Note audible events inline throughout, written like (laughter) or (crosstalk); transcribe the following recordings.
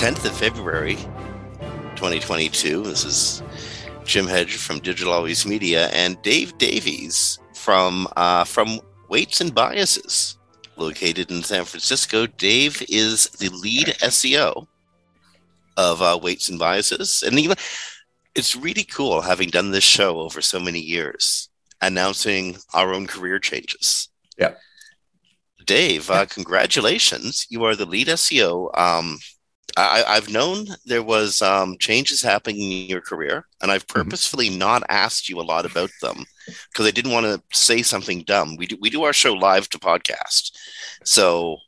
10th of February, 2022. This is Jim Hedge from Digital Always Media and Dave Davies from uh, from Weights and Biases, located in San Francisco. Dave is the lead SEO of uh, Weights and Biases, and know, it's really cool having done this show over so many years, announcing our own career changes. Yeah. Dave, uh, congratulations! You are the lead SEO. Um, I, have known there was um, changes happening in your career, and I've Mm-hmm. purposefully not asked you a lot about them because I didn't want to say something dumb. We do we do our show live to podcast, so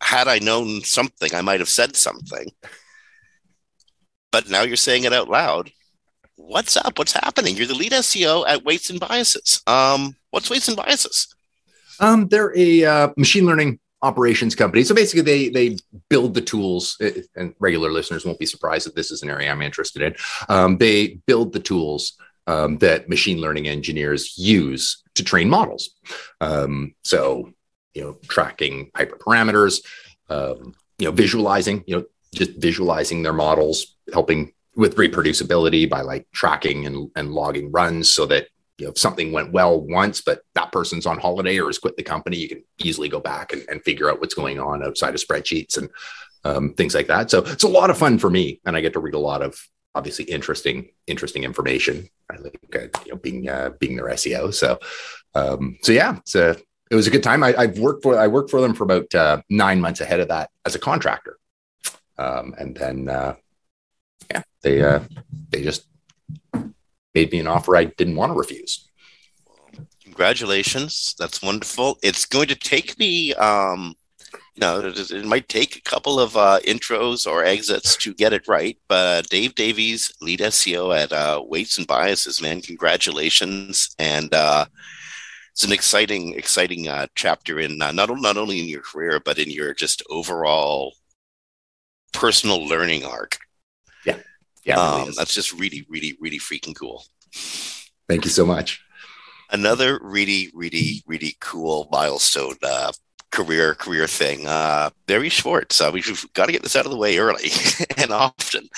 had I known something, I might have said something. But now you're saying it out loud. What's up? What's happening? You're the lead SEO at Weights and Biases. Um, what's Weights and Biases? Um, they're a uh, machine learning operations company. So basically, they they build the tools, uh, and regular listeners won't be surprised that this is an area I'm interested in. Um, they build the tools um, that machine learning engineers use to train models. Um, so you know, tracking hyperparameters, um, you know, visualizing, you know, just visualizing their models, helping with reproducibility by like tracking and, and logging runs so that you know, if something went well once, but that person's on holiday or has quit the company, you can easily go back and, and figure out what's going on outside of spreadsheets and um, things like that. So it's a lot of fun for me, and I get to read a lot of obviously interesting, interesting information. I like uh, you know being uh, being their SEO. So um, so yeah, it's a, it was a good time. I, I've worked for I worked for them for about uh, nine months ahead of that as a contractor, um, and then uh, yeah, they uh, they just made me an offer I didn't want to refuse. Congratulations. That's wonderful. It's going to take me, um, you know, it, might take a couple of uh, intros or exits to get it right. But Dave Davies, lead SEO at uh, Weights and Biases, man, congratulations. And uh, it's an exciting, exciting uh, chapter in uh, not, not only in your career, but in your just overall personal learning arc. Yeah, really Um, that's just really, really, really freaking cool. Thank you so much. another really really really cool milestone uh, career career thing. Uh barry schwartz. Uh, we've got to get this out of the way early (laughs) and often.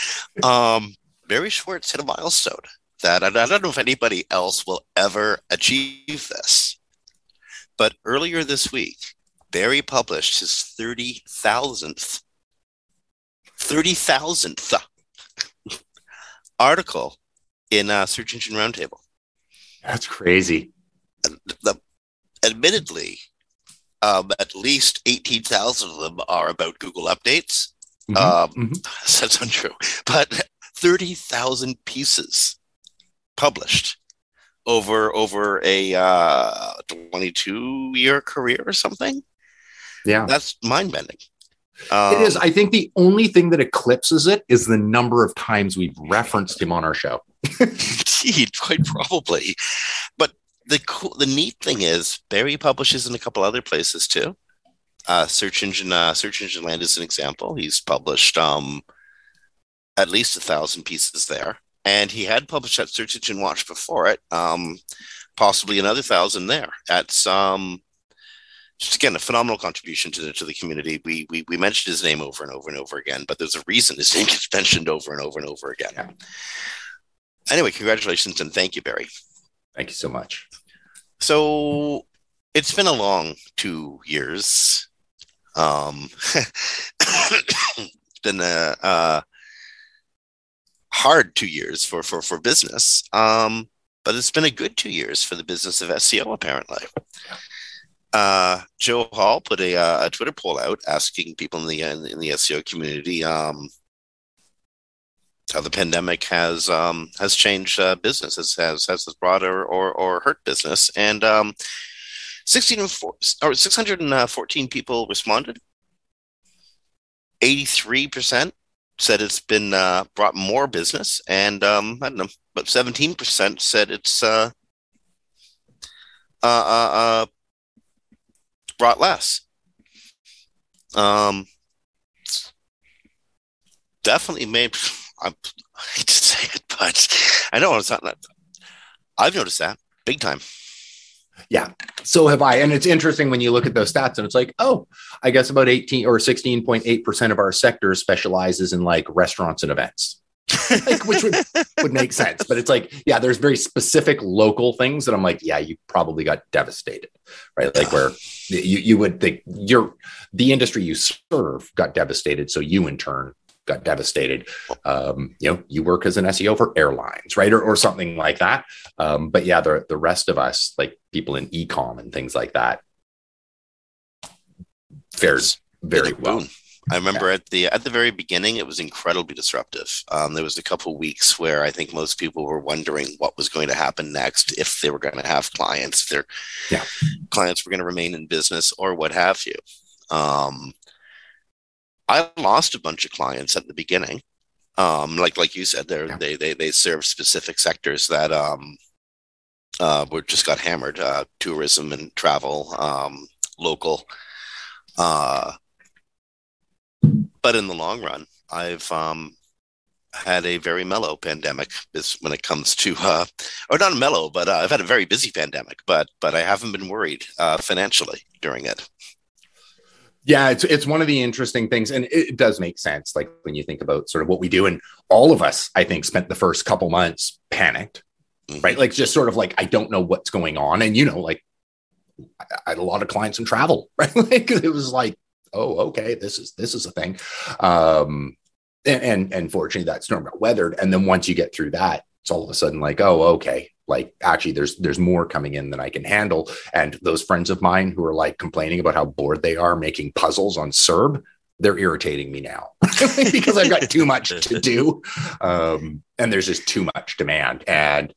Um barry schwartz hit a milestone that I, I don't know if anybody else will ever achieve this. But earlier this week barry published his 30000th 30000th article in uh, search engine roundtable That's crazy. the admittedly um, at least 18,000 of them are about Google updates. Mhm, Um, mhm. (laughs) That's untrue, but 30,000 pieces published over over a uh, 22 year career or something. Yeah. That's mind bending. Um, it is. I think the only thing that eclipses it is the number of times we've referenced him on our show. (laughs) Indeed, quite probably. But the cool, the neat thing is Barry publishes in a couple other places too. Uh, search engine, uh, search engine land is an example. He's published um, at least a thousand pieces there, and he had published at Search Engine Watch before it. Um, possibly another thousand there at some. Just again, a phenomenal contribution to the to the community. We we we mentioned his name over and over and over again, but there's a reason his (laughs) name gets mentioned over and over and over again. Yeah. Anyway, congratulations and thank you, Barry. Thank you so much. So it's been a long two years. Um, it's (coughs) been a, uh hard two years for for for business. Um, but it's been a good two years for the business of SEO, apparently. Uh, Joe Hall put a, uh, a Twitter poll out asking people in the in the SEO community um, how the pandemic has um, has changed uh, business, has has has brought or, or or hurt business, and um, sixteen and four, or six hundred and fourteen people responded. 83% said it's been uh, brought more business, and um, I don't know, but 17% said it's uh, uh, uh, uh, brought less. Um, definitely made. (laughs) I'm, (laughs) I hate to say it, but I know it's not. I've noticed that big time. Yeah. So have I. And it's interesting when you look at those stats and it's like, oh, I guess about 18 or 16.8% of our sector specializes in like restaurants and events. (laughs) like, which would, would make sense. But it's like, yeah, there's very specific local things that I'm like, yeah, you probably got devastated, right? Like where you, you would think your the industry you serve got devastated. So you in turn got devastated. Um, you know, you work as an SEO for airlines, right, or, or something like that. Um, but yeah, the the rest of us, like people in ecom and things like that, fares very well. Boom. I remember yeah. at the at the very beginning, it was incredibly disruptive. Um, there was a couple weeks where I think most people were wondering what was going to happen next, if they were going to have clients, if their yeah. clients were going to remain in business, or what have you. Um, I lost a bunch of clients at the beginning. Um, like like you said, yeah. they they they serve specific sectors that um, uh, were just got hammered: uh, tourism and travel, um, local. Uh, but in the long run, I've um, had a very mellow pandemic is when it comes to, uh, or not mellow, but uh, I've had a very busy pandemic. But but I haven't been worried uh, financially during it. Yeah, it's it's one of the interesting things, and it does make sense. Like when you think about sort of what we do, and all of us, I think, spent the first couple months panicked, mm-hmm. right? Like just sort of like I don't know what's going on, and you know, like I had a lot of clients in travel, (laughs) right? like it was like, oh, okay, this is this is a thing, um, and and, and fortunately that storm got weathered, and then once you get through that, it's all of a sudden like, oh, okay, like actually there's there's more coming in than i can handle. And those friends of mine who are like complaining about how bored they are making puzzles on serb they're irritating me now (laughs) because i've got too much to do. Um, and there's just too much demand. And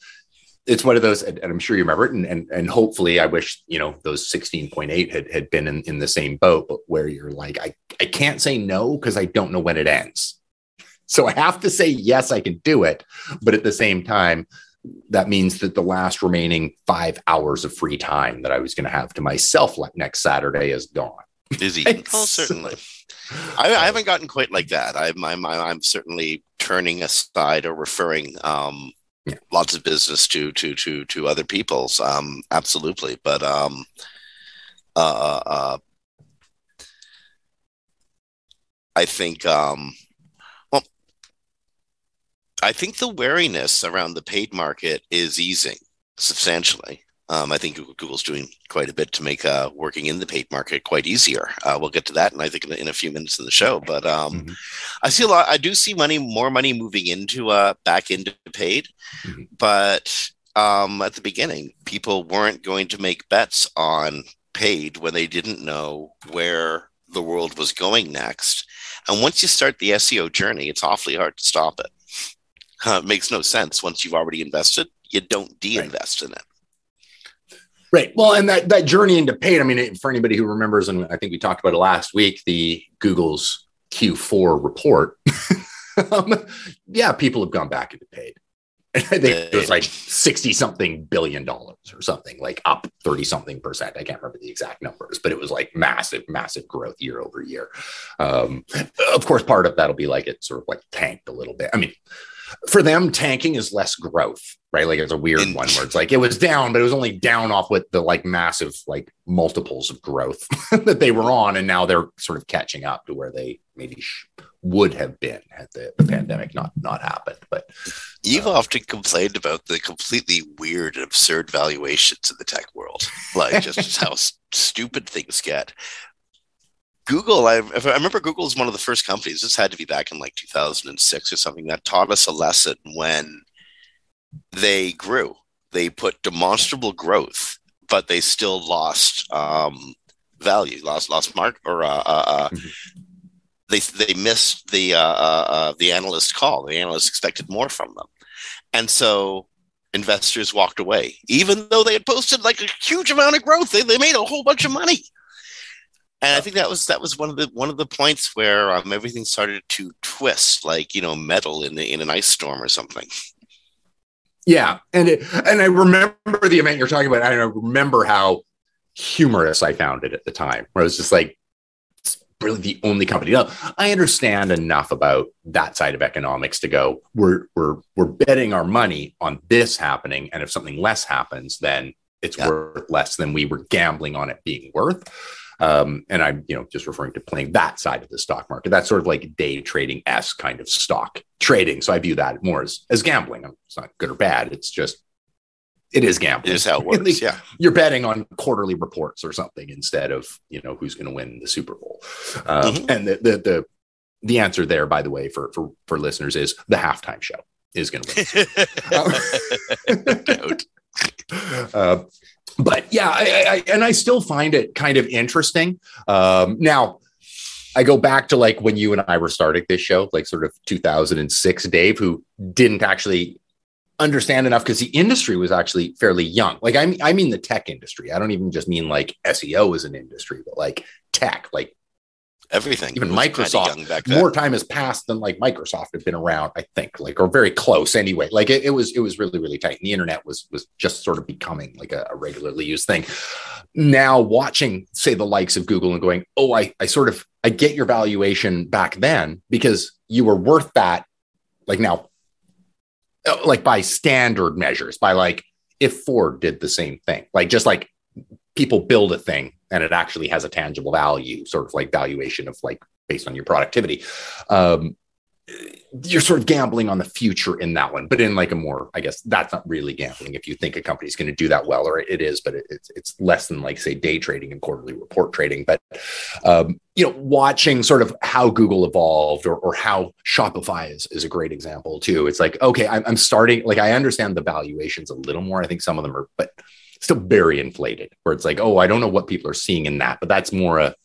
it's one of those and i'm sure you remember it and, and, and hopefully i wish you know those 16.8 had, had been in, in the same boat but where you're like i, I can't say no because i don't know when it ends so i have to say yes i can do it but at the same time that means that the last remaining five hours of free time that I was going to have to myself like next Saturday is gone. Busy, (laughs) oh, certainly. I, I, haven't gotten quite like that. I'm, I'm, I'm certainly turning aside or referring um, yeah. lots of business to to to to other people's. Um, absolutely, but um, uh, uh, uh I think um, I think the wariness around the paid market is easing substantially. Um, I think Google's doing quite a bit to make uh, working in the paid market quite easier. Uh, we'll get to that, and I think in, in, a few minutes in the show. But um, mm-hmm. I see a lot. I do see money, more money moving into uh, back into paid. Mm-hmm. But um, at the beginning, people weren't going to make bets on paid when they didn't know where the world was going next. And once you start the SEO journey, it's awfully hard to stop it (laughs) uh, makes no sense. Once you've already invested, you don't de-invest right. in it. Right. Well, and that that journey into paid. I mean, for anybody who remembers, and I think we talked about it last week, the Google's Q4 report. (laughs) um, yeah, people have gone back into paid. I think it was like 60 something billion dollars or something, like up 30 something percent. I can't remember the exact numbers, but it was like massive, massive growth year over year. Um, of course, part of that'll be like it sort of like tanked a little bit. I mean, for them, tanking is less growth, right? Like it's a weird one where it's like it was down, but it was only down off with the like massive like multiples of growth (laughs) that they were on, and now they're sort of catching up to where they maybe sh- would have been had the, the, pandemic not not happened. But you've uh, often complained about the completely weird and absurd valuations in the tech world, like just how (laughs) stupid things get. Google, I, I remember Google is one of the first companies. This had to be back in like 2006 or something that taught us a lesson when they grew. They put demonstrable growth, but they still lost um, value, lost lost mark, or uh, uh, uh mm-hmm. they they missed the uh, uh, uh, the analyst call. The analyst expected more from them, and so investors walked away, even though they had posted like a huge amount of growth. They, they made a whole bunch of money and I think that was that was one of the one of the points where um, everything started to twist, like you know, metal in the, in an ice storm or something. Yeah, and it, and I remember the event you're talking about. I remember how humorous I found it at the time, where I was just like, it's really the only company. Now, I understand enough about that side of economics to go, we're we're we're betting our money on this happening, and if something less happens, then it's yeah. worth less than we were gambling on it being worth. Um, and I'm, you know, just referring to playing that side of the stock market. That's sort of like day trading s kind of stock trading. So I view that more as as gambling. It's not good or bad. It's just it is gambling. It is how it works. (laughs) yeah, you're betting on quarterly reports or something instead of you know who's going to win the Super Bowl. Um, mm-hmm. And the, the the the answer there, by the way, for for for listeners is the halftime show is going to win. (laughs) (laughs) uh, but yeah, I, I, and I still find it kind of interesting. Um, now, I go back to like when you and I were starting this show, like sort of 2006, Dave, who didn't actually understand enough because the industry was actually fairly young. Like I mean, I mean the tech industry. I don't even just mean like SEO as an industry, but like tech, like everything. Even Microsoft. More time has passed than like Microsoft had been around, I think, like or very close anyway. Like it, it was it was really really tight. And the internet was was just sort of becoming like a, a, regularly used thing. Now watching say the likes of Google and going, oh, I I sort of I get your valuation back then because you were worth that. Like now, uh, like by standard measures, by like if Ford did the same thing, like just like people build a thing and it actually has a tangible value, sort of like valuation of like based on your productivity. Um, you're sort of gambling on the future in that one, but in like a more, I guess that's not really gambling if you think a company's going to do that well, or it is, but it, it's it's less than like say day trading and quarterly report trading. But um, you know, watching sort of how Google evolved or or how Shopify is is a great example too. It's like okay, I'm, I'm starting like I understand the valuations a little more. I think some of them are, but still very inflated where it's like oh i don't know what people are seeing in that but that's more a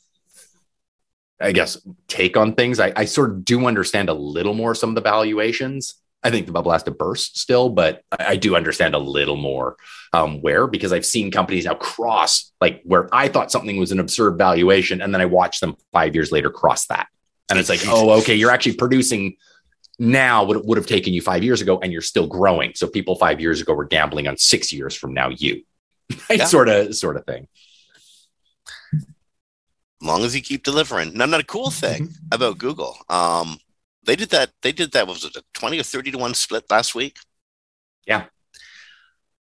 i guess take on things. I, I sort of do understand a little more some of the valuations. I think the bubble has to burst still but i, I do understand a little more um, where because i've seen companies now cross like where i thought something was an absurd valuation and then i watch them five years later cross that. And it's like oh okay you're actually producing now what it would have taken you five years ago and you're still growing. So people five years ago were gambling on six years from now you (laughs) right? Sort of, sort of thing. As long as you keep delivering. Now, another cool thing mm-hmm. about Google, um, they did that. They did that. Was it a twenty or thirty to one split last week? Yeah.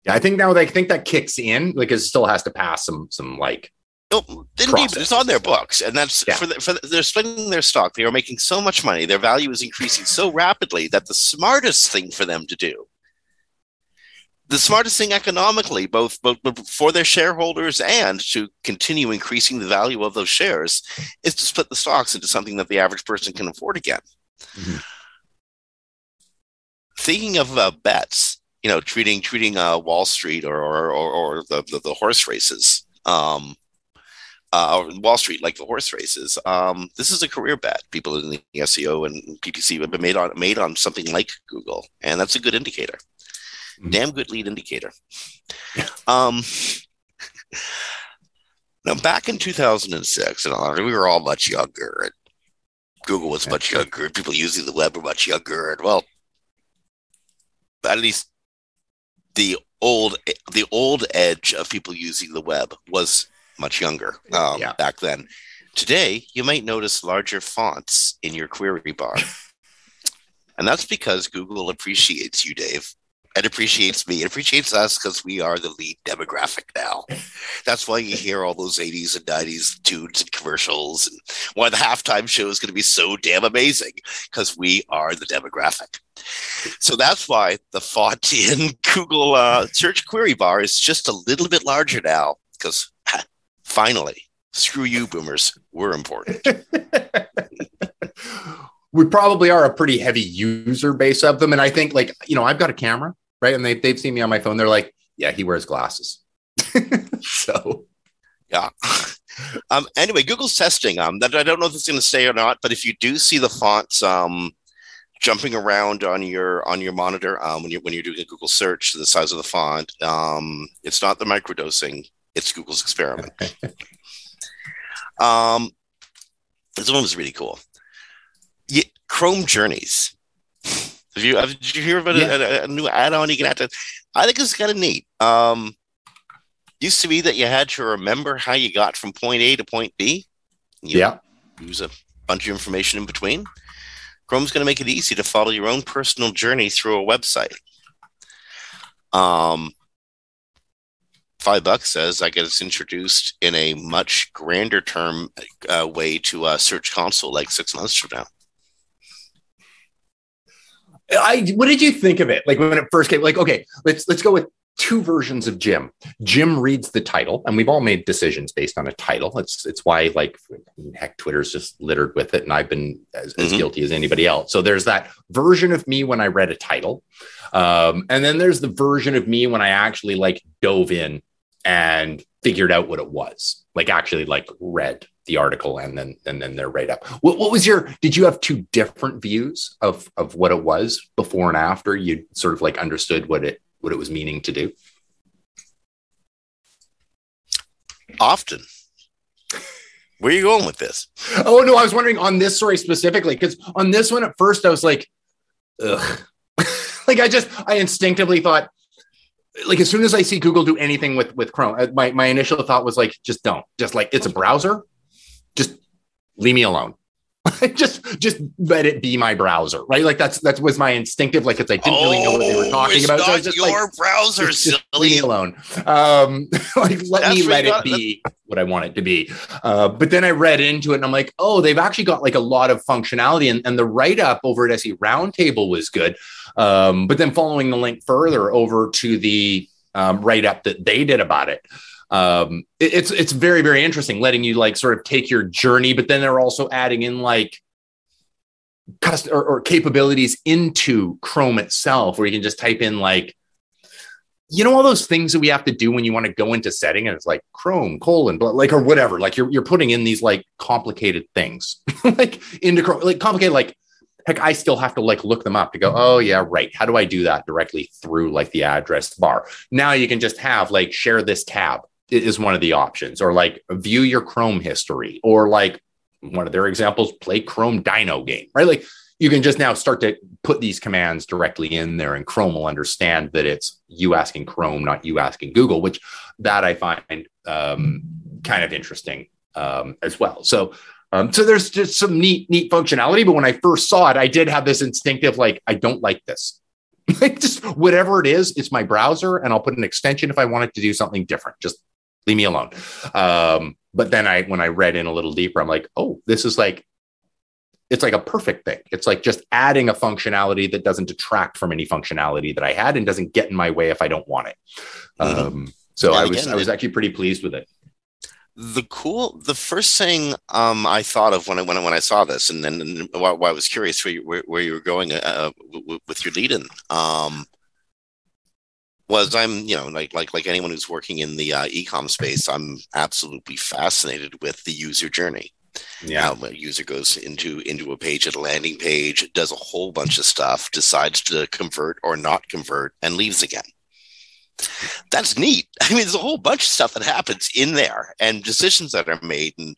Yeah, I think now they think that kicks in because it still has to pass some some like no, indeed, it's on their books, and that's yeah. for, the, for the, they're splitting their stock. They are making so much money. Their value is increasing so rapidly that the smartest thing for them to do the smartest thing economically, both, both for their shareholders and to continue increasing the value of those shares, is to split the stocks into something that the average person can afford again. Mm-hmm. Thinking of uh, bets, you know, treating treating uh, Wall Street or or, or, or the, the, the horse races, um, uh, or Wall Street like the horse races. Um, this is a career bet. People in the SEO and PPC have been made on made on something like Google, and that's a good indicator. Mm-hmm. Damn good lead indicator. Um, now, back in 2006, and we were all much younger, and Google was much younger, and people using the web were much younger, and well, at least the old the old edge of people using the web was much younger um, yeah. back then. Today, you might notice larger fonts in your query bar. (laughs) and that's because Google appreciates you, Dave. It appreciates me. It appreciates us because we are the lead demographic now. That's why you hear all those 80s and 90s tunes and commercials, and why the halftime show is going to be so damn amazing because we are the demographic. So that's why the font in (laughs) Google uh, search query bar is just a little bit larger now because finally, screw you, boomers, we're important. (laughs) we probably are a pretty heavy user base of them. And I think like, you know, I've got a camera, right? And they, they've seen me on my phone. They're like, yeah, he wears glasses. (laughs) so yeah. (laughs) Um, anyway, Google's testing um, that I don't know if it's going to stay or not, but if you do see the fonts um, jumping around on your on your monitor um, when you're when you're doing a Google search, the size of the font, um, it's not the microdosing; it's Google's experiment. (laughs) Um, this one was really cool. Chrome Journeys. Have you, have, did you hear about Yeah. a, a, a new add-on you can add to? I think it's kind of neat. Um, used to be that you had to remember how you got from point A to point B. Yeah. use a bunch of information in between. Chrome's going to make it easy to follow your own personal journey through a website. Um, five bucks says I guess introduced in a much grander term uh, way to uh, Search Console like six months from now. I what did you think of it? Like when it first came, like, okay, let's let's go with two versions of Jim. Jim reads the title, and we've all made decisions based on a title. It's it's why like heck, Twitter's just littered with it, and I've been as, as Mhm. guilty as anybody else. So there's that version of me when I read a title, um, and then there's the version of me when I actually like dove in and figured out what it was. Like actually like read the article and then and then their write up. What, what was your? Did you have two different views of of what it was before and after you sort of like understood what it what it was meaning to do? Often. Where are you going with this? Oh no, I was wondering on this story specifically because on this one at first I was like, ugh, (laughs) like I just I instinctively thought, like as soon as I see Google do anything with with Chrome, uh, my my initial thought was like, just don't, just like it's a browser, leave me alone. (laughs) just just let it be my browser, right? Like that's that was my instinctive. Like it's I didn't really know what they were talking Oh, it's about. so just your like, browser, just, just leave me alone. Um, (laughs) like let That's me let it be what I want it to be. Uh, but then I read into it and I'm like, oh, they've actually got like a lot of functionality, and, and the write up over at SE Roundtable was good. Um, but then following the link further over to the um, write up that they did about it. Um, it- it's it's very very interesting, letting you like sort of take your journey, but then they're also adding in like cust- or, or capabilities into Chrome itself, where you can just type in like, you know, all those things that we have to do when you want to go into setting, and it's like Chrome colon, but like or whatever. Like you're you're putting in these like complicated things, (laughs) like into Chrome, like complicated, like. Heck, I still have to like look them up to go, oh, yeah, right. How do I do that directly through like the address bar? Now you can just have like share this tab is one of the options, or like view your Chrome history, or like one of their examples, play Chrome Dino game, right? Like you can just now start to put these commands directly in there, and Chrome will understand that it's you asking Chrome, not you asking Google, which that I find um, kind of interesting um, as well. So, um, so there's just some neat, neat functionality. But when I first saw it, I did have this instinctive like, I don't like this. like (laughs) just whatever it is, it's my browser, and I'll put an extension if I want it to do something different. Just leave me alone. Um, but then I, when I read in a little deeper, I'm like, oh, this is like, it's like a perfect thing. It's like just adding a functionality that doesn't detract from any functionality that I had and doesn't get in my way if I don't want it. Mhm. Um, so And I was, again, I was actually pretty pleased with it. the cool the first thing um i thought of when i when I, when I saw this and then why, i was curious where you, where, where you were going uh, w- with your lead in um was i'm you know like like like anyone who's working in the uh, ecom space i'm absolutely fascinated with the user journey. Yeah. how a user goes into into a page at a landing page does a whole bunch of stuff decides to convert or not convert and leaves again. That's neat. (laughs) I mean there's a whole bunch of stuff that happens in there and decisions that are made and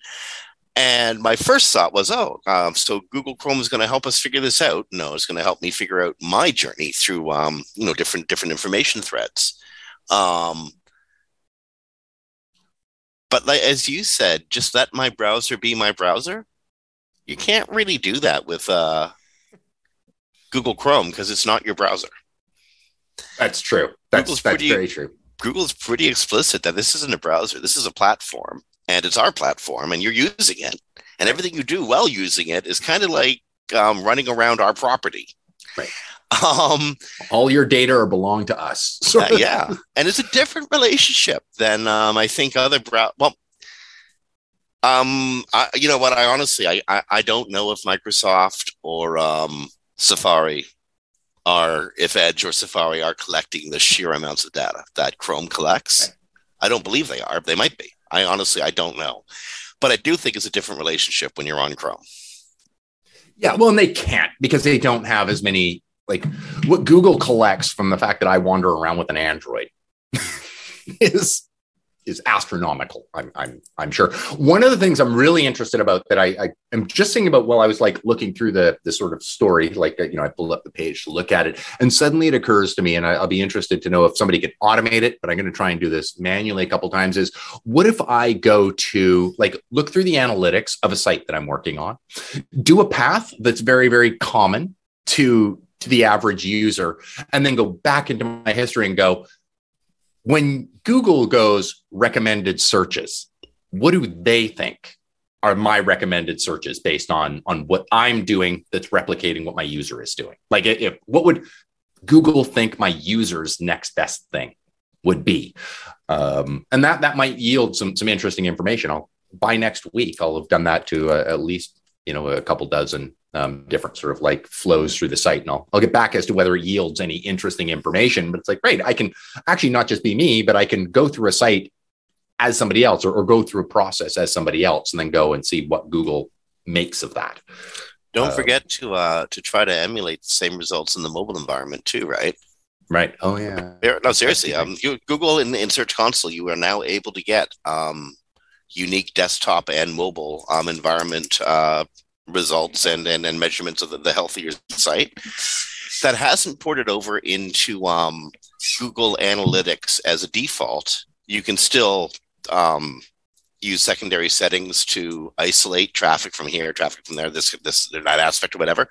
and my first thought was oh um, so google chrome is going to help us figure this out no it's going to help me figure out my journey through um, you know different different information threads um, but like as you said, just let my browser be my browser. You can't really do that with uh, Google Chrome because it's not your browser. That's true. That's, Google's that's pretty- very true. Google's pretty explicit that this isn't a browser. This is a platform, and it's our platform, and you're using it. And everything you do while using it is kind of like um, running around our property. Right. Um, All your data are belong to us. (laughs) Uh, yeah, and it's a different relationship than um, I think other brow. Well, um, I, you know what? I honestly, I, I, I don't know if Microsoft or um, Safari are, if Edge or Safari are collecting the sheer amounts of data that Chrome collects. I don't believe they are. They might be. I honestly, I don't know, but I do think it's a different relationship when you're on Chrome. Yeah, well, and they can't because they don't have as many like what Google collects from the fact that I wander around with an Android (laughs) is is astronomical. I'm, I'm, I'm sure. One of the things I'm really interested about that I, I am just thinking about while I was like looking through the the sort of story, like you know, I pulled up the page to look at it, and suddenly it occurs to me, and I, will be interested to know if somebody can automate it. But I'm going to try and do this manually a couple times. Is what if I go to like look through the analytics of a site that I'm working on, do a path that's very very common to to the average user, and then go back into my history and go when Google goes recommended searches, what do they think are my recommended searches based on on what I'm doing that's replicating what my user is doing? Like if what would Google think my user's next best thing would be? Um, and that that might yield some some interesting information. I'll by next week I'll have done that to uh, at least you know a couple dozen um, different sort of like flows through the site. And I'll, I'll get back as to whether it yields any interesting information. But it's like, great, I can actually not just be me, but I can go through a site as somebody else or, or go through a process as somebody else and then go and see what Google makes of that. Don't uh, forget to uh, to try to emulate the same results in the mobile environment too, right? Right. Oh yeah. No, seriously. Um, you, Google in, in Search Console, you are now able to get um, unique desktop and mobile um, environment uh, results and, and, and measurements of the, the healthier site that hasn't ported over into um, Google Analytics as a default. You can still um, use secondary settings to isolate traffic from here, traffic from there, this this that aspect or whatever.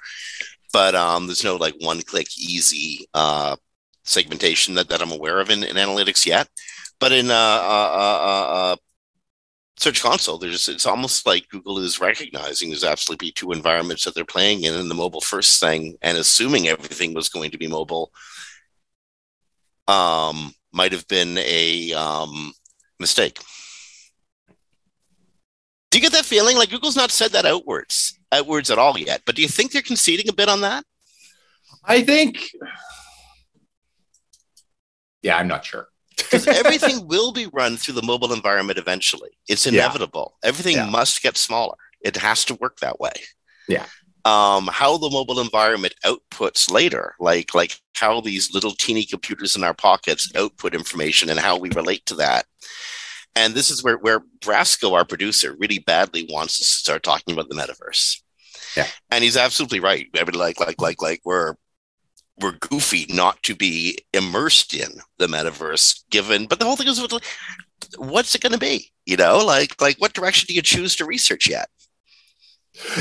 But um, there's no like one click easy uh, segmentation that, that I'm aware of in, in analytics yet. But in uh, uh, uh, uh Search Console, there's it's almost like Google is recognizing there's absolutely two environments that they're playing in, in the mobile first thing, and assuming everything was going to be mobile, um, might have been a um, mistake. Do you get that feeling? Like Google's not said that outwards, outwards at all yet. But do you think they're conceding a bit on that? I think. Yeah, I'm not sure because (laughs) everything will be run through the mobile environment eventually. It's inevitable. Yeah. Everything yeah. must get smaller. It has to work that way. Yeah. Um, how the mobile environment outputs later, like like how these little teeny computers in our pockets output information and how we relate to that. And this is where where Brasco, our producer, really badly wants us to start talking about the metaverse. Yeah. And he's absolutely right. I mean, like like like like we're we're goofy not to be immersed in the metaverse given but the whole thing is what's it going to be? You know like like what direction do you choose to research yet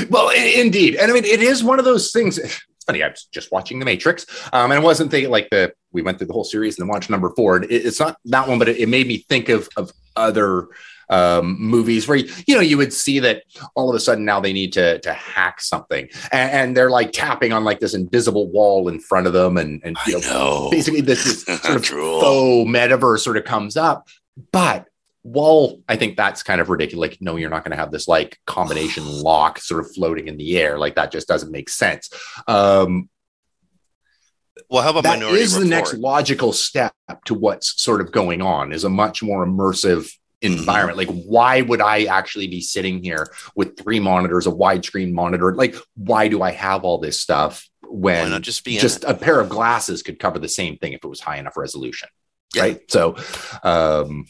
well indeed. And i mean it is one of those things funny i was just watching the matrix um, and i wasn't thinking like the we went through the whole series and then watched number four and it, it's not that one but it, it made me think of of other um, movies where you know you would see that all of a sudden now they need to to hack something and, and they're like tapping on like this invisible wall in front of them and and you know, know. basically this, is (laughs) sort of faux metaverse sort of comes up but while I think that's kind of ridiculous, like, no, you're not going to have this like combination (sighs) lock sort of floating in the air. Like that just doesn't make sense. Um, well, how about that is the next logical step to what's sort of going on is a much more immersive environment. Like, why would I actually be sitting here with three monitors, a widescreen monitor? Like, why do I have all this stuff when just just a pair of glasses could cover the same thing if it was high enough resolution? Yeah. Right. So, um,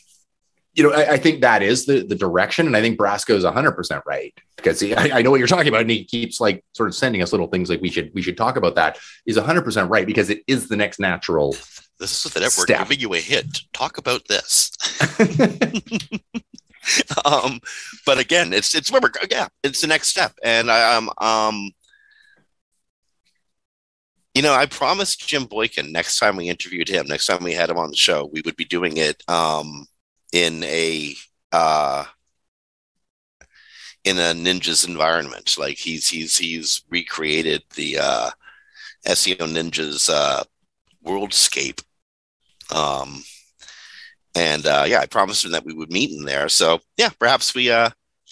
you know, I, I, think that is the, the direction. And I think Brasco is 100% right because he, (laughs) I, I, know what you're talking about. And he keeps like sort of sending us little things like we should, we should talk about that. He's 100% right because it is the next natural this is the network giving you a hint. Talk about this. (laughs) (laughs) um, but again, it's it's where we're yeah, it's the next step. And I um um you know, I promised Jim Boykin next time we interviewed him, next time we had him on the show, we would be doing it um in a uh in a ninjas environment. Like he's he's he's recreated the uh SEO ninjas uh worldscape um, and uh, yeah, I promised him that we would meet in there. So yeah, perhaps we uh, (laughs)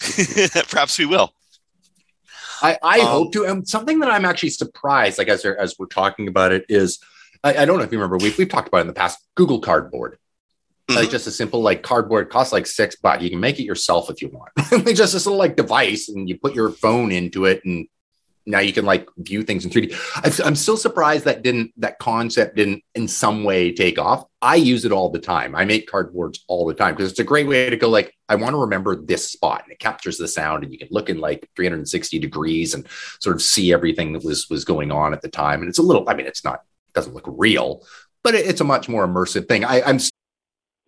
perhaps we will. I, I um, hope to. And something that I'm actually surprised, like as as we're talking about it, is I, I don't know if you remember we've we've talked about it in the past. Google Cardboard, mm-hmm. like just a simple like cardboard costs like six bucks. You can make it yourself if you want. (laughs) just this little like device, and you put your phone into it, and now you can like view things in 3D. I'm still surprised that didn't that concept didn't in some way take off. I use it all the time. I make cardboards all the time because it's a great way to go like I want to remember this spot and it captures the sound and you can look in like 360 degrees and sort of see everything that was was going on at the time. And it's a little I mean it's not it doesn't look real, but it, it's a much more immersive thing. I, I'm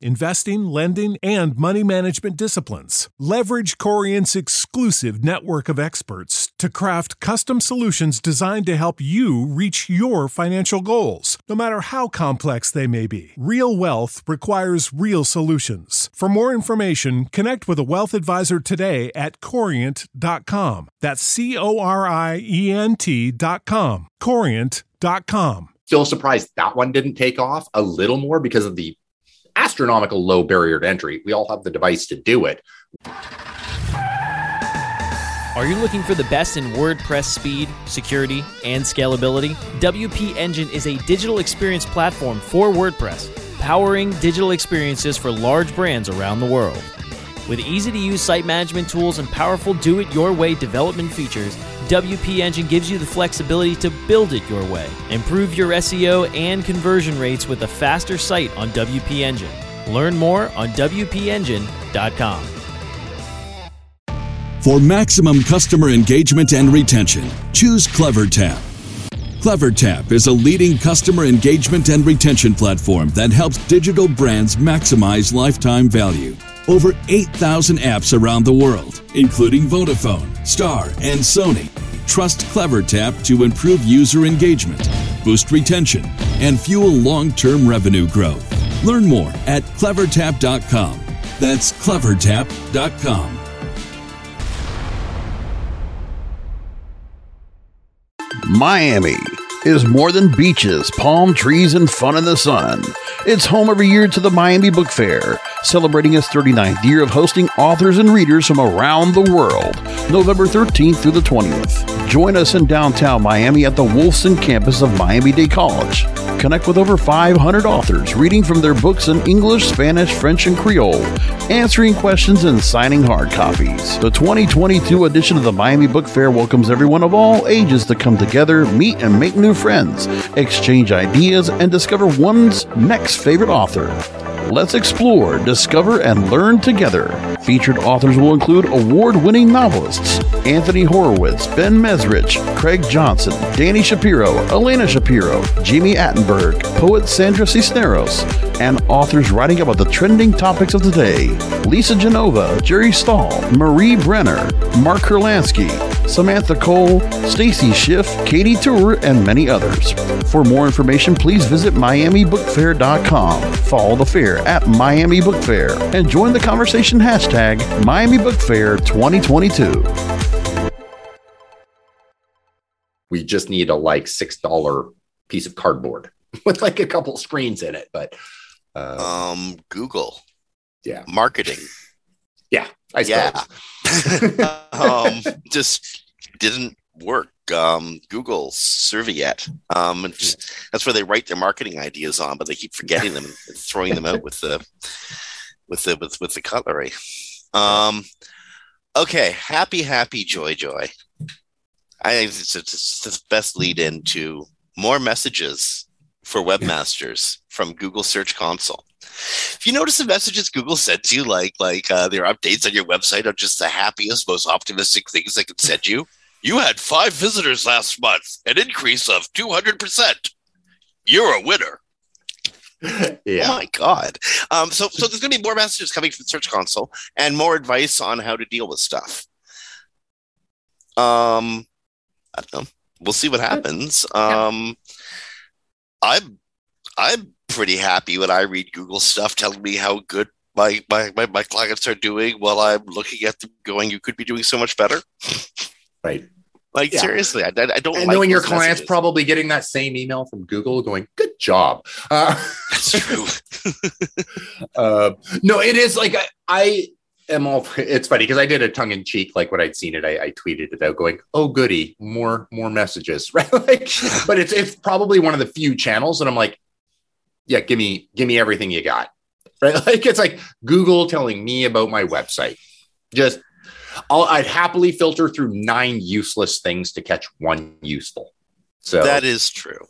investing, lending, and money management disciplines. Leverage Corient's exclusive network of experts to craft custom solutions designed to help you reach your financial goals, no matter how complex they may be. Real wealth requires real solutions. For more information, connect with a wealth advisor today at corient.com. That's C O R I E N T.com. Corient.com. still surprised that one didn't take off a little more because of the astronomical low barrier to entry. We all have the device to do it. Are you looking for the best in WordPress speed, security, and scalability? WP Engine is a digital experience platform for WordPress, powering digital experiences for large brands around the world. With easy to use site management tools and powerful do it your way development features, WP Engine gives you the flexibility to build it your way. Improve your SEO and conversion rates with a faster site on WP Engine. Learn more on WPEngine.com. For maximum customer engagement and retention, choose CleverTap. CleverTap is a leading customer engagement and retention platform that helps digital brands maximize lifetime value. Over 8,000 apps around the world, including Vodafone, Star, and Sony, trust CleverTap to improve user engagement, boost retention, and fuel long term revenue growth. Learn more at clevertap.com. That's clevertap.com. Miami is more than beaches, palm trees, and fun in the sun. It's home every year to the Miami Book Fair, celebrating its 39th year of hosting authors and readers from around the world, November 13th through the 20th. Join us in downtown Miami at the Wolfson campus of Miami Dade College. Connect with over 500 authors reading from their books in English, Spanish, French, and Creole, answering questions and signing hard copies. The 2022 edition of the Miami Book Fair welcomes everyone of all ages to come together, meet, and make new friends, exchange ideas, and discover one's next favorite author. Let's explore, discover, and learn together. Featured authors will include award winning novelists Anthony Horowitz, Ben Mezrich, Craig Johnson, Dani Shapiro, Elena Shapiro, Jimmy Attenberg, poet Sandra Cisneros, and authors writing about the trending topics of the day Lisa Genova, Jerry Stahl, Marie Brenner, Mark Kurlansky, Samantha Cole, Stacy Schiff, Katie Tur, and many others. For more information, please visit MiamiBookFair.com. Follow the fair at Miami Book Fair and join the conversation hashtag Miami Book Fair 2022. We just need a like $6 piece of cardboard (laughs) with like a couple screens in it. But uh, Um, Google yeah, marketing. yeah, I suppose. Yeah. (laughs) um, just didn't work. Um, Google Serviette. Um, just, that's where they write their marketing ideas on, but they keep forgetting them and throwing them out with the with the with, with the cutlery. Um, Okay, happy, happy, joy, joy. I think it's, it's, it's the best lead into more messages for webmasters from Google Search Console. If you notice the messages Google sends you, like like uh, their updates on your website are just the happiest, most optimistic things they can send you. You had five visitors last month, an increase of two hundred percent. You're a winner. (laughs) yeah. Oh my god! Um, so so there's going to be more messages coming from Search Console and more advice on how to deal with stuff. Um, I don't know. We'll see what happens. Um, I'm I'm pretty happy when I read Google stuff telling me how good my my, my, my clients are doing while I'm looking at them going, you could be doing so much better. (laughs) Right. Like Yeah. seriously, I, I don't And like knowing your clients messages. probably getting that same email from Google going, good job. Uh, (laughs) That's true. (laughs) uh, no, it is like I, I am all. It's funny because I did a tongue in cheek, like when I'd seen it, I, I tweeted it out, going, "Oh goody, more more messages." Right, like, but it's it's probably one of the few channels, and I'm like, yeah, give me give me everything you got. Right, (laughs) like it's like Google telling me about my website. Just, I'll, I'd happily filter through nine useless things to catch one useful. So That is true.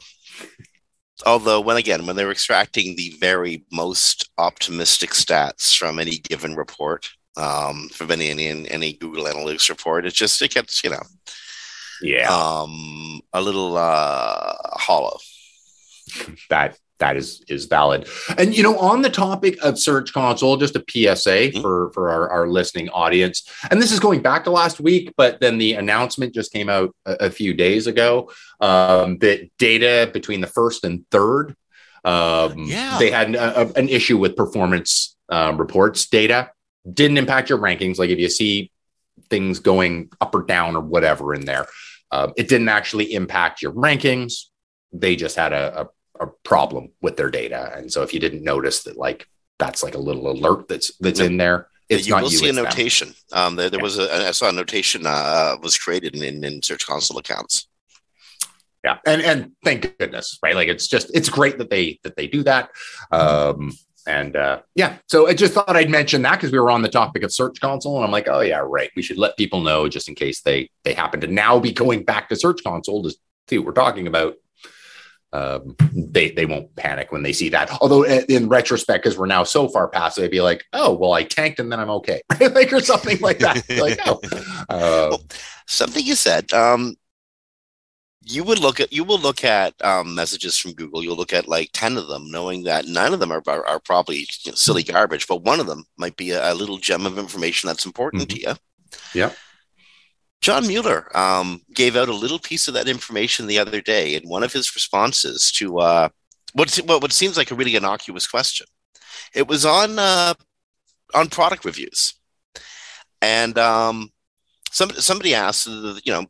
Although, when again, when they're extracting the very most optimistic stats from any given report, um, from any, any any Google Analytics report, it just it gets you know yeah, um, a little uh, hollow. that that is is valid. And you know on the topic of search console just a psa Mhm. for for our, our listening audience. And this is going back to last week but then the announcement just came out a, a few days ago um, that data between the first and third um, Yeah. they had a, a- an issue with performance um, reports data. Didn't impact your rankings. Like if you see things going up or down or whatever in there um, it didn't actually impact your rankings. They just had a, a problem with their data. And so if you didn't notice that, like that's like a little alert that's that's in there, it's you not will you. see a notation. Um, there, there Yeah. was a I saw a notation uh, was created in, in Search Console accounts. Yeah, and and thank goodness, right? Like it's just it's great that they that they do that. Um, and uh, yeah, so I just thought I'd mention that because we were on the topic of Search Console, and I'm like, oh yeah, right. We should let people know just in case they they happen to now be going back to Search Console to see what we're talking about. Um, they they won't panic when they see that. Although in in retrospect, because we're now so far past, they'd be like, oh well, I tanked and then I'm okay, (laughs) like or something like that. like oh, (laughs) uh, Something you said. Um, you would look at you will look at um, messages from Google. You'll look at like ten of them, knowing that nine of them are are, are probably you know, silly garbage, but one of them might be a, a little gem of information that's important to you. Yep. John Mueller um, gave out a little piece of that information the other day in one of his responses to uh, what what seems like a really innocuous question. It was on uh, on product reviews, and um, somebody somebody asked, you know,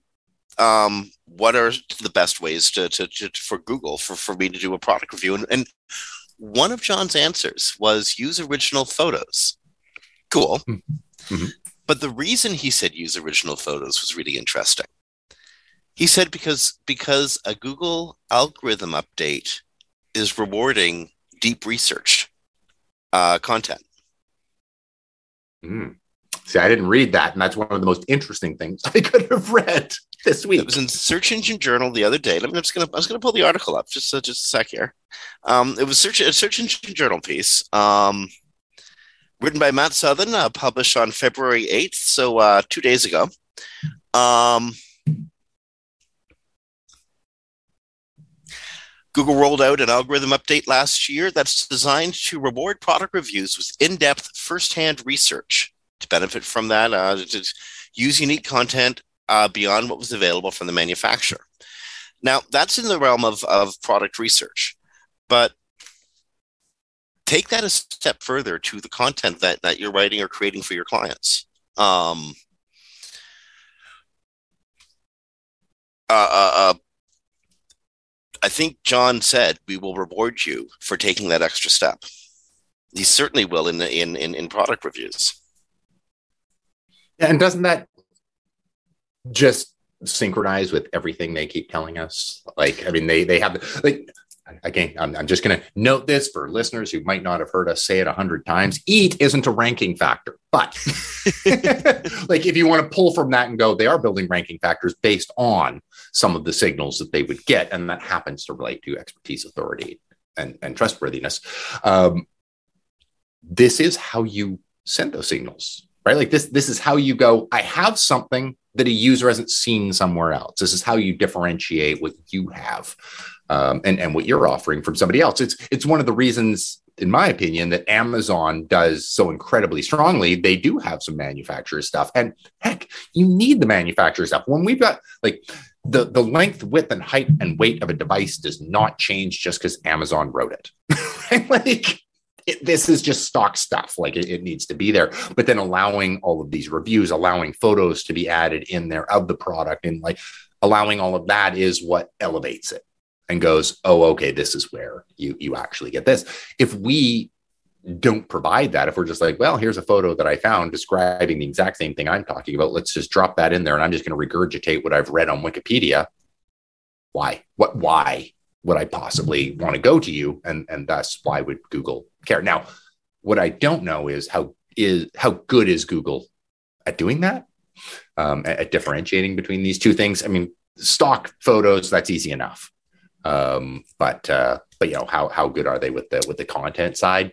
um, what are the best ways to, to, to for Google for, for me to do a product review? And, and one of John's answers was use original photos. Cool. Mhm. But the reason he said use original photos was really interesting. He said because because a Google algorithm update is rewarding deep research uh, content. Mm. See, I didn't read that, and that's one of the most interesting things (laughs) I could have read this week. It was in Search Engine Journal the other day. I'm just gonna I was gonna pull the article up just uh, just a sec here. Um, it was search a Search Engine Journal piece, um, written by Matt Southern, uh, published on February 8th, so uh, two days ago. Um, Google rolled out an algorithm update last year that's designed to reward product reviews with in-depth, first-hand research. To benefit from that, uh, to use unique content uh, beyond what was available from the manufacturer. Now, that's in the realm of, of product research, but take that a step further to the content that, that you're writing or creating for your clients. Um, uh, uh, uh, I think John said we will reward you for taking that extra step. He certainly will in in in, in product reviews. Yeah, and doesn't that just synchronize with everything they keep telling us? Like, I mean, they they have like again, I'm, I'm just going to note this for listeners who might not have heard us say it a hundred times. E-A-T isn't a ranking factor, but (laughs) like if you want to pull from that and go, they are building ranking factors based on some of the signals that they would get, and that happens to relate to expertise, authority, and, and trustworthiness. Um, this is how you send those signals, right? Like this, this is how you go. I have something that a user hasn't seen somewhere else. This is how you differentiate what you have um, and, and what you're offering from somebody else. It's it's one of the reasons, in my opinion, that Amazon does so incredibly strongly. They do have some manufacturer stuff, and heck, you need the manufacturer stuff. When we've got like the the length, width, and height and weight of a device does not change just because Amazon wrote it. (laughs) like it, this is just stock stuff. Like it, it, needs to be there. But then allowing all of these reviews, allowing photos to be added in there of the product, and like allowing all of that is what elevates it and goes, oh, okay, this is where you you actually get this. If we don't provide that, if we're just like, well, here's a photo that I found describing the exact same thing I'm talking about, let's just drop that in there, and I'm just going to regurgitate what I've read on Wikipedia. Why? What? Why? would I possibly want to go to you? And and thus why would Google care? Now, what I don't know is how is how good is Google at doing that? Um, at, at, differentiating between these two things. I mean, stock photos, that's easy enough. Um, but uh, but you know, how how good are they with the with the content side?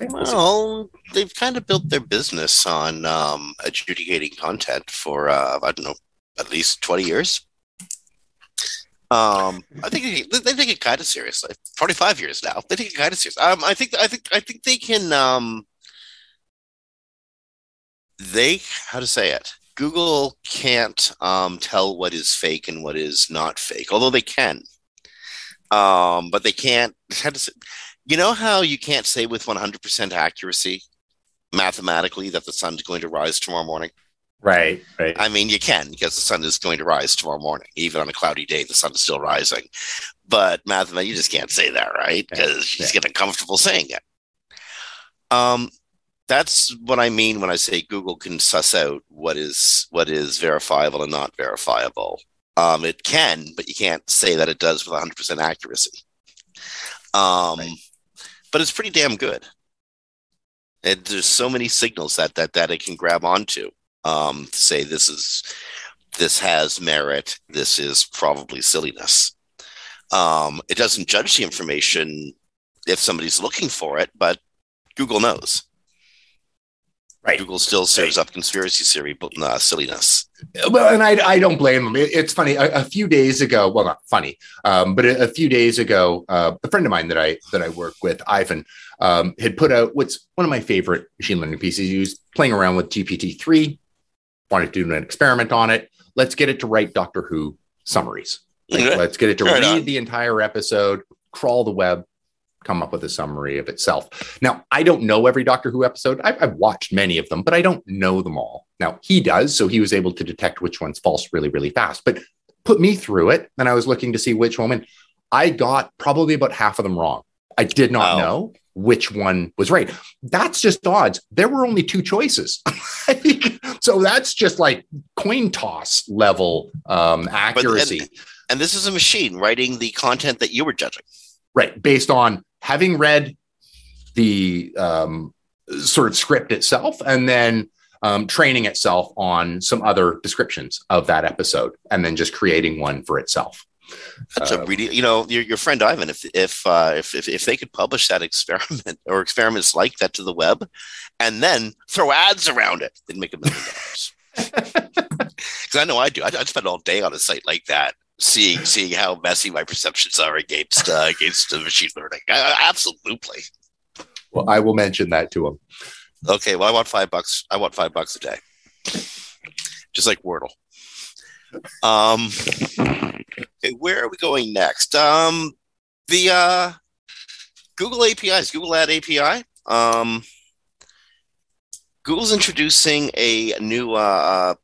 Well, they've kind of built their business on um, adjudicating content for uh, I don't know at least twenty years. Um, I think they, they take it kind of seriously. Forty-five years now, they take it kind of serious. Um, I think I think I think they can. Um, they how to say it? Google can't um, tell what is fake and what is not fake, although they can. Um, but they can't. How to say, you know how you can't say with one hundred percent accuracy, mathematically, that the sun's going to rise tomorrow morning. Right, right. I mean, you can because the sun is going to rise tomorrow morning. Even on a cloudy day, the sun is still rising. But mathematically, you just can't say that, right? Because yeah, she's yeah. getting comfortable saying it. Um, that's what I mean when I say Google can suss out what is what is verifiable and not verifiable. Um, it can, but you can't say that it does with 100% accuracy. Um, right. But it's pretty damn good. And there's so many signals that that that it can grab onto um, to say this is this has merit. This is probably silliness. Um, it doesn't judge the information if somebody's looking for it, but Google knows. Right. Google still serves up conspiracy theory but uh, silliness. Well, and I, I don't blame them. It, it's funny. A, a, few days ago, well, not funny, um, but a, a, few days ago, uh, a friend of mine that I that I work with, Ivan, um, had put out what's one of my favorite machine learning pieces. He was playing around with GPT three, wanted to do an experiment on it. Let's get it to write Doctor Who summaries. Like, let's get it to read the entire episode, crawl the web, come up with a summary of itself. Now, I don't know every Doctor Who episode. I've, I've, watched many of them, but I don't know them all. Now, he does, so he was able to detect which one's false really, really fast. But put me through it, and I was looking to see which one. I got probably about half of them wrong. I did not wow. know which one was right. That's just odds. There were only two choices. (laughs) so that's just like coin toss level um, accuracy. But, and, and this is a machine writing the content that you were judging. Right. Based on having read the um, sort of script itself and then um, training itself on some other descriptions of that episode and then just creating one for itself. That's a um, really, you know, your, your friend Ivan. If if, uh, if if if they could publish that (laughs) experiment or experiments like that to the web, and then throw ads around it, they'd make a million dollars. (laughs) (laughs) Because I know I do. I, I'd spend all day on a site like that, seeing seeing how messy my perceptions are against uh, against the machine learning. Uh, absolutely. Well, I will mention that to him. Okay. Well, I want five bucks. I want five bucks a day, just like Wordle. Um, okay, where are we going next? Um, the uh, Google APIs, Google Ad API. Um, Google's introducing a new uh,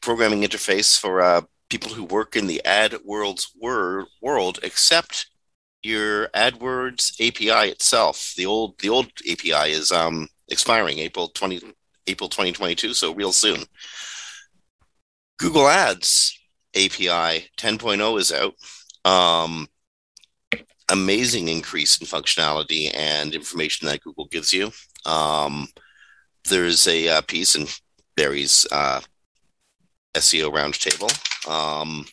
programming interface for uh, people who work in the AdWords wor- world, except your AdWords API itself. The old the old API is um, expiring April twenty April twenty twenty two, so real soon. Google Ads API 10.0 is out. Um, amazing increase in functionality and information that Google gives you. Um, there's a uh, piece in Barry's uh, SEO roundtable. Um,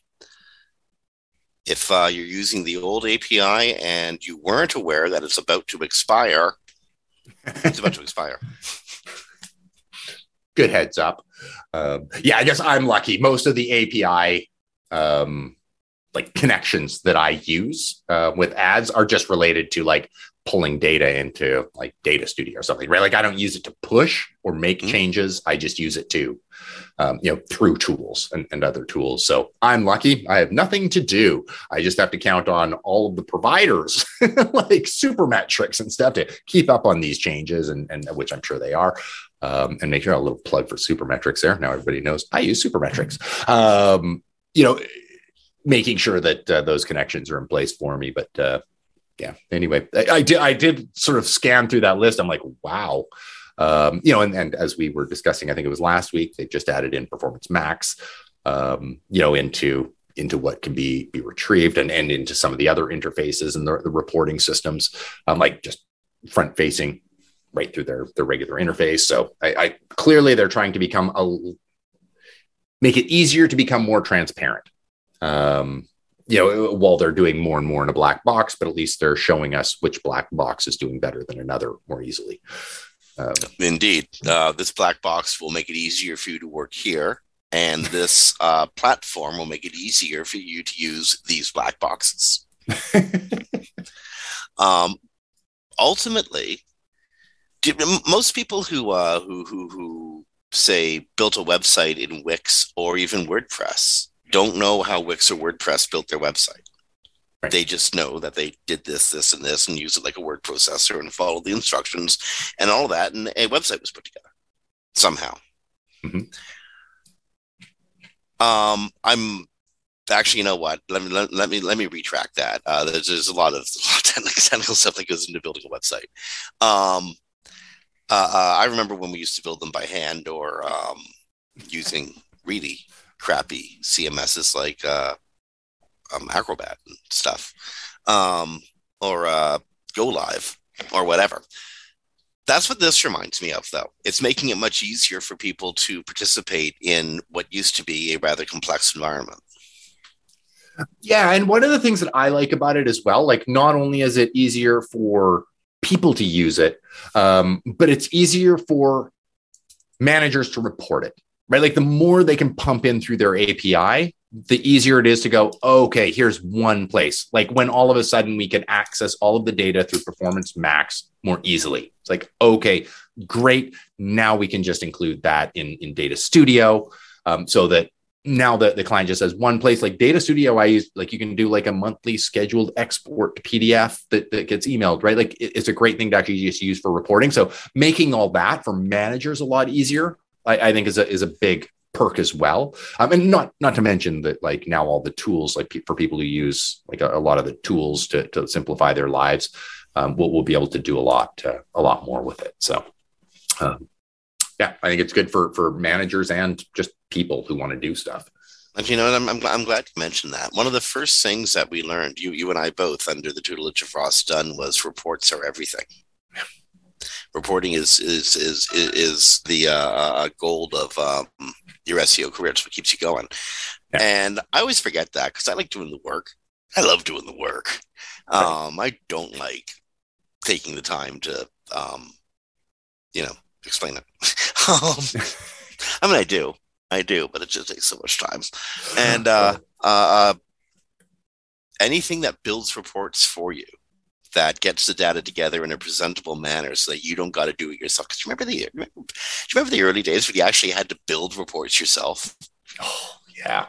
if uh, you're using the old API and you weren't aware that it's about to expire, it's about to expire. (laughs) Good heads up. Um, yeah, I guess I'm lucky. Most of the API um, like connections that I use uh, with ads are just related to like pulling data into like data studio or something right? Like i don't use it to push or make mm-hmm. changes. I just use it to um, you know through tools and, and other tools. So i'm lucky. I have nothing to do. I just have to count on all of the providers (laughs) like supermetrics and stuff to keep up on these changes and, and which i'm sure they are um, and make sure a little plug for supermetrics there. Now everybody knows i use supermetrics um, you know making sure that uh, those connections are in place for me. But uh, yeah, anyway, I, I, did I did sort of scan through that list. I'm like, wow. Um, you know, and, and as we were discussing, I think it was last week, they just added in Performance Max, um, you know, into into what can be be retrieved and, and into some of the other interfaces and the, the reporting systems, um, like just front facing right through their their regular interface. So I, I clearly they're trying to become a make it easier to become more transparent um, you know, while they're doing more and more in a black box, but at least they're showing us which black box is doing better than another more easily. Um, Indeed, uh, this black box will make it easier for you to work here, and this uh, platform will make it easier for you to use these black boxes. (laughs) um, ultimately, most people who uh, who who who say built a website in Wix or even WordPress don't know how Wix or WordPress built their website. Right. They just know that they did this, this, and this, and use it like a word processor and follow the instructions and all that, and a website was put together somehow. Mm-hmm. Um, I'm actually, you know what? Let me let, let me let me retract that. Uh, there's, there's a lot of, (laughs) a lot of technical, technical stuff that goes into building a website. Um, uh, uh, I remember when we used to build them by hand or um, using really crappy CMSs like uh, um, Acrobat and stuff, um, or uh, Go Live or whatever. That's what this reminds me of, though. It's making it much easier for people to participate in what used to be a rather complex environment. Yeah. And one of the things that I like about it as well, like not only is it easier for people to use it, um, but it's easier for managers to report it right? Like the more they can pump in through their API, the easier it is to go, okay, here's one place. Like when all of a sudden we can access all of the data through Performance Max more easily. It's like, okay, great. Now we can just include that in, in Data Studio um, so that now that the client just has one place like data studio i use like you can do like a monthly scheduled export to pdf that, that gets emailed right like it's a great thing to actually just use for reporting so making all that for managers a lot easier I, I think is a is a big perk as well. Um, and not not to mention that like now all the tools like for people who use like a, a, lot of the tools to to simplify their lives, um, we'll, we'll be able to do a lot uh, a lot more with it. So. Um, yeah, I think it's good for for managers and just people who want to do stuff. And you know, I'm, I'm, I'm glad you mentioned that. One of the first things that we learned, you you and I both, under the tutelage of Ross Dunn, was reports are everything reporting is is is is the uh, uh, gold of um, your SEO career. It's what keeps you going. Yeah. And I always forget that because I like doing the work. I love doing the work. Right. Um, I don't like taking the time to, um, you know, explain it. (laughs) um, I mean, I do, I do, but it just takes so much time. (laughs) And uh, uh, uh anything that builds reports for you that gets the data together in a presentable manner so that you don't got to do it yourself. Because remember the remember, do you remember the early days when you actually had to build reports yourself? Oh yeah.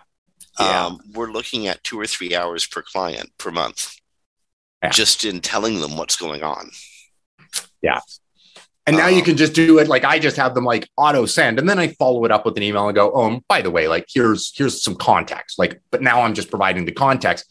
yeah. Um, we're looking at two or three hours per client per month, yeah. just in telling them what's going on. Yeah. And now um, you can just do it like I just have them like auto send, and then I follow it up with an email and go, "Oh, by the way, like here's here's some context." Like, but now I'm just providing the context,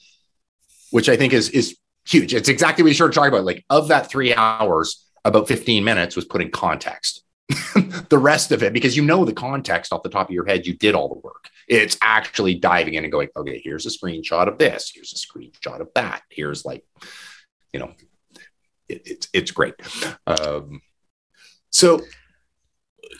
which I think is is huge. It's exactly what you started talking about. Like of that three hours, about 15 minutes was putting context. (laughs) the rest of it, because you know the context off the top of your head, you did all the work. It's actually diving in and going, okay, here's a screenshot of this. Here's a screenshot of that. Here's like, you know, it, it's it's great. Um, so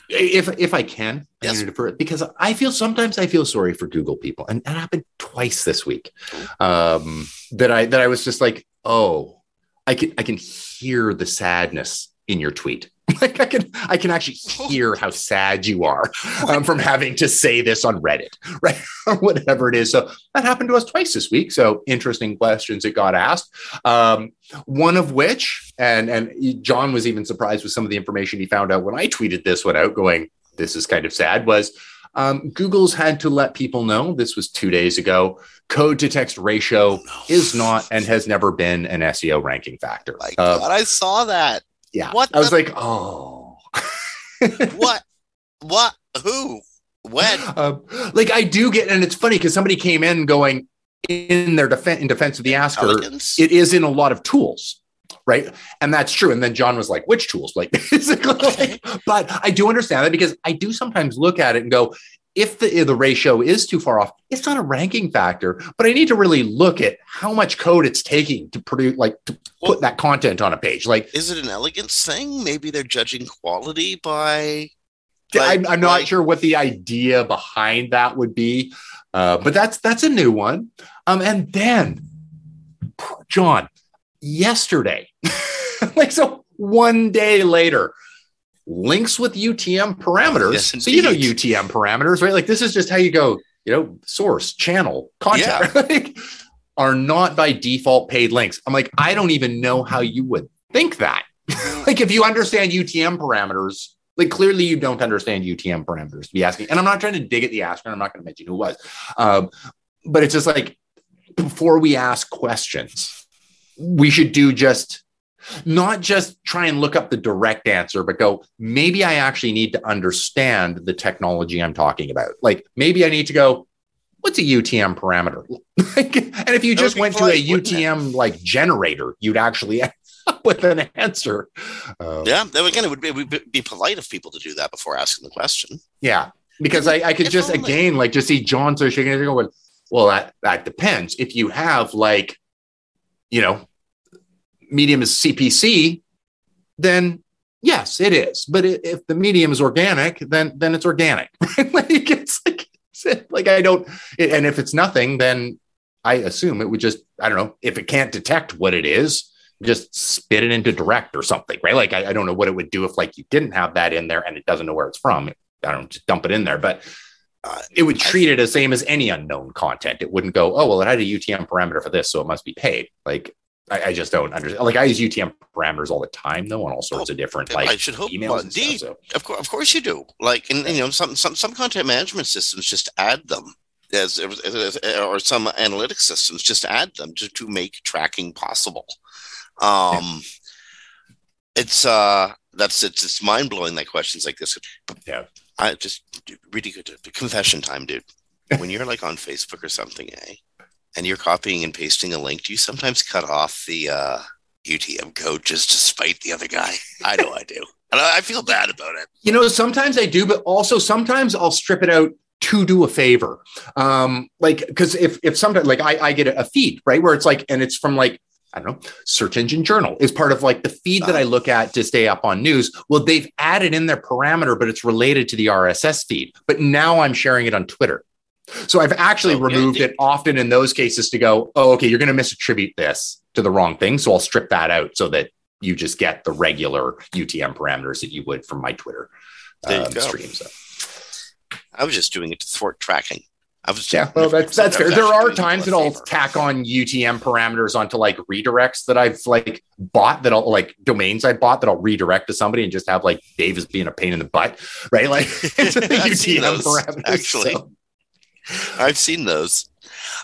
if if I can, Yes. I defer it because I feel sometimes I feel sorry for Google people, and that happened twice this week. Um, that I that I was just like, oh, I can I can hear the sadness in your tweet. (laughs) Like I can I can actually hear how sad you are (laughs) um, from having to say this on Reddit, (laughs) right? or whatever it is. So that happened to us twice this week. So interesting questions that got asked. Um, one of which, and and John was even surprised with some of the information he found out when I tweeted this one out, going, "This is kind of sad." Was um, Google's had to let people know this was two days ago. Code to text ratio is not and has never been an SEO ranking factor. My Uh, God, I saw that. yeah, What I was the- like, oh. (laughs) What? what? Who? When? Um, like I do get, and it's funny because somebody came in going in their defense in defense of the asker. It is in a lot of tools, right? And that's true. And then John was like, "Which tools?" (laughs) Like, basically, like, but I do understand that because I do sometimes look at it and go, if the if the ratio is too far off, it's not a ranking factor. But I need to really look at how much code it's taking to produce, like, to Well- put that content on a page. Like, Is it an elegance thing? Maybe they're judging quality by. I'm, I'm not sure what the idea behind that would be, uh, but that's that's a new one. Um, and then, John, yesterday, (laughs) like so, one day later, links with UTM parameters. Yes, so you know. UTM parameters, right? Like this is just how you go. You know, source, channel, content, (laughs) like, are not by default paid links. I'm like, I don't even know how you would think that. (laughs) like if you understand UTM parameters, like clearly you don't understand UTM parameters to be asking. And I'm not trying to dig at the asker. I'm not going to mention who it was. Um, but it's just like before we ask questions, we should do just not just try and look up the direct answer, but go, maybe I actually need to understand the technology I'm talking about. Like maybe I need to go, what's a UTM parameter? (laughs) Like, and if you just went to a? UTM like generator, you'd actually (laughs) end up with an answer. Uh, Yeah. Again, it would be, it would be polite of people to do that before asking the question. Yeah, because I, I could If just only. again like just see John so shaking his head going, well, that that depends. If you have like, you know, medium is CPC, then yes, it is. But if the medium is organic, then then it's organic. (laughs) Right? like it's like it's like I don't. And if it's nothing, then I assume it would just I don't know if it can't detect what it is. Just spit it into direct or something, right? Like I, I don't know what it would do if like you didn't have that in there and it doesn't know where it's from. I don't know, just dump it in there, but uh, it would treat it the same as any unknown content. It wouldn't go, oh, well, it had a UTM parameter for this, so it must be paid. Like, I, I just don't understand. Like, I use UTM parameters all the time, though, on all sorts Oh, of different like I should hope. emails. Well, and stuff, indeed, so. of course, of course you do. Like, and, you know, some some some content management systems just add them as, as- as- or some analytics systems just add them to to make tracking possible. Um, it's uh, that's it's it's mind blowing that questions like this. Yeah. I just really good confession time, dude. (laughs) When you're like on Facebook or something, eh, and you're copying and pasting a link, do you sometimes cut off the uh UTM code just to spite the other guy? (laughs) I know I do. And I feel bad about it. You know, sometimes I do, but also sometimes I'll strip it out to do a favor. Um, like because if if sometimes like I, I get a feed, right, where it's like, and it's from like, I don't know, search engine journal is part of like the feed that I look at to stay up on news. Well, they've added in their parameter, but it's related to the RSS feed. But now I'm sharing it on Twitter. So I've actually yeah, removed indeed. it often in those cases to go, oh, okay, you're going to misattribute this to the wrong thing. So I'll strip that out so that you just get the regular UTM parameters that you would from my Twitter um, stream. So I was just doing it to thwart tracking. I was yeah, (laughs) well, that's that's fair. There are times that I'll tack on UTM parameters onto like redirects that I've like bought that I'll like domains I bought that I'll redirect to somebody and just have like Dave is being a pain in the butt, right? Like (laughs) it's UTM (laughs) those, parameters. actually. so. I've seen those.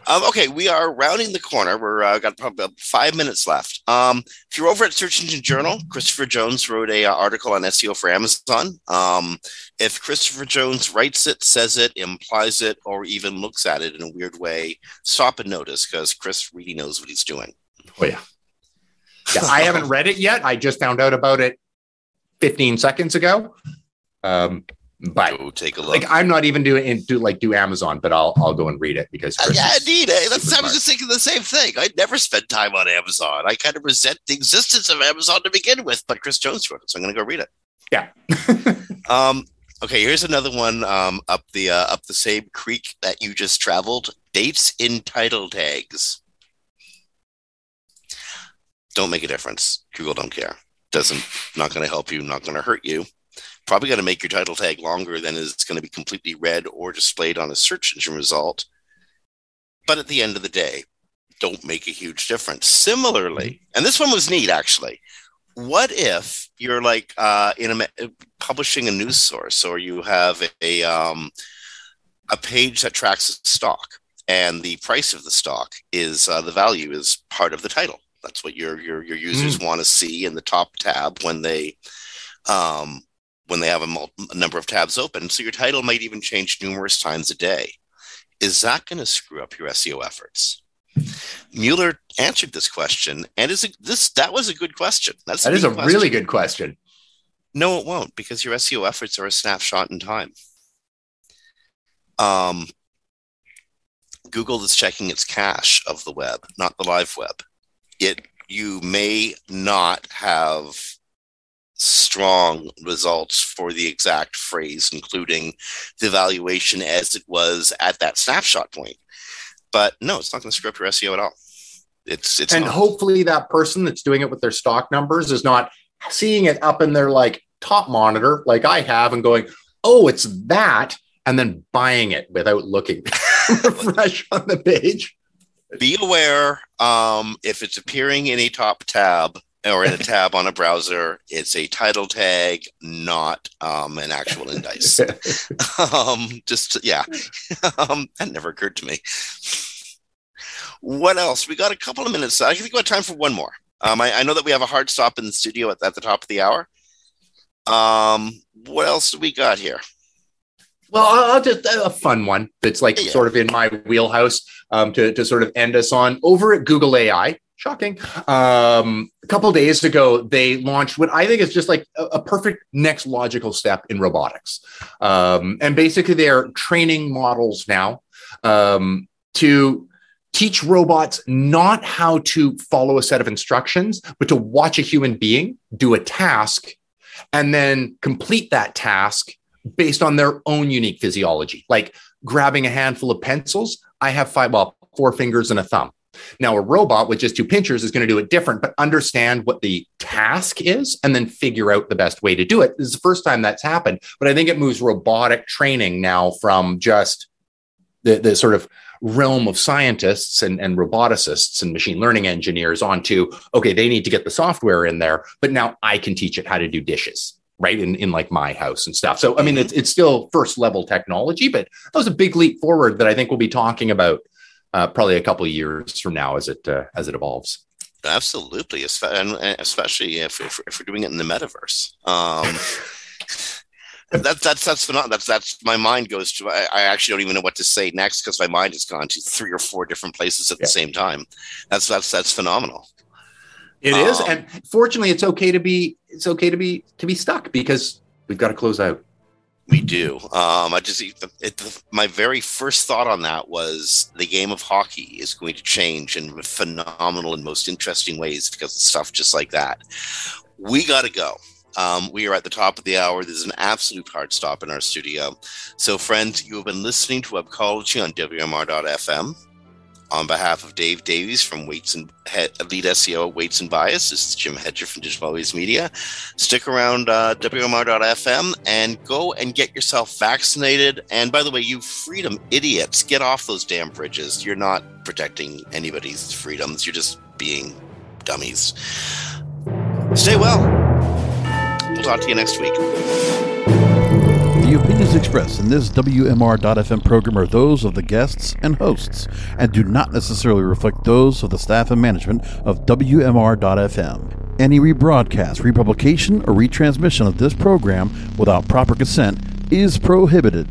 Um, okay, we are rounding the corner. We're uh, got probably about five minutes left. Um, if you're over at Search Engine Journal, Christopher Jones wrote a uh, article on SEO for Amazon. Um, if Christopher Jones writes it, says it, implies it, or even looks at it in a weird way, stop and notice because Chris really knows what he's doing. Oh yeah. Yeah, I haven't read it yet. I just found out about it 15 seconds ago. Um, But Go take a look. like I'm not even doing do like do Amazon, but I'll I'll go and read it because Uh, yeah, indeed. eh? That's, I was just thinking the same thing. I never spent time on Amazon. I kind of resent the existence of Amazon to begin with, but Chris Jones wrote it, so I'm going to go read it. Yeah. (laughs) Um, okay, here's another one um, up the uh, up the same creek that you just traveled. Dates in title tags. Don't make a difference. Google don't care. Doesn't not going to help you. Not going to hurt you. Probably going to make your title tag longer than is going to be completely read or displayed on a search engine result. But at the end of the day, don't make a huge difference. Similarly, and this one was neat actually. What if you're like uh, in a publishing a news source, or you have a um, a page that tracks a stock, and the price of the stock is uh, the value is part of the title. That's what your your your users want to see in the top tab when they um, when they have a, mul- a number of tabs open. So your title might even change numerous times a day. Is that going to screw up your SEO efforts? Mueller answered this question, and is a, this that was a good question. That's that is neat a question. really good question. No, it won't because your SEO efforts are a snapshot in time. Um, Google is checking its cache of the web, not the live web. It you may not have strong results for the exact phrase, including the valuation as it was at that snapshot point. But no, it's not going to screw up your SEO at all. It's it's and not. hopefully that person that's doing it with their stock numbers is not seeing it up in their like top monitor like I have and going, oh, it's that, and then buying it without looking (laughs) fresh on the page. be aware um, if it's appearing in a top tab or in a tab on a browser it's a title tag not um, an actual indice. (laughs) Um, just yeah. (laughs) Um, that never occurred to me. What else? We got a couple of minutes. I think we got time for one more. Um, I, I know that we have a hard stop in the studio at, at the top of the hour. Um, what else do we got here? Well, I'll just a fun one that's like Yeah. sort of in my wheelhouse um, to, to sort of end us on. Over at Google AI. Shocking. Um, a couple days ago, they launched what I think is just like a, a perfect next logical step in robotics. Um, and basically, they are training models now um, to teach robots not how to follow a set of instructions, but to watch a human being do a task and then complete that task based on their own unique physiology. Like grabbing a handful of pencils, I have five, well, four fingers and a thumb. Now, a robot with just two pinchers is going to do it different, but understand what the task is and then figure out the best way to do it. This is the first time that's happened, but I think it moves robotic training now from just the, the sort of realm of scientists and, and roboticists and machine learning engineers onto, okay, they need to get the software in there, but now I can teach it how to do dishes right in, in like my house and stuff so i mean it's, it's still first level technology but that was a big leap forward that i think we'll be talking about uh, probably a couple of years from now as it uh, as it evolves Absolutely, espe- and and especially if, if, if we're doing it in the metaverse. Um, (laughs) that's that's that's phenomenal. That's that's my mind goes to. I, I actually don't even know what to say next because my mind has gone to three or four different places at Yeah. the same time. That's that's that's phenomenal. It is, Um, and fortunately it's okay to be it's okay to be to be stuck because we've got to close out We do. Um, I just it, my very first thought on that was the game of hockey is going to change in phenomenal and most interesting ways because of stuff just like that. We got to go. Um, we are at the top of the hour. This is an absolute hard stop in our studio. So, friends, you have been listening to Webcology on WMR.fm. On behalf of Dave Davies from Weights and Head, Lead SEO Weights and Bias, this is Jim Hedger from Digital Always Media stick around uh, WMR.fm and go and get yourself vaccinated. And by the way, you freedom idiots, get off those damn bridges. You're not protecting anybody's freedoms. You're just being dummies. Stay well. We'll talk to you next week. Opinions expressed in this WMR.FM program are those of the guests and hosts and do not necessarily reflect those of the staff and management of WMR.FM. Any rebroadcast, republication, or retransmission of this program without proper consent is prohibited.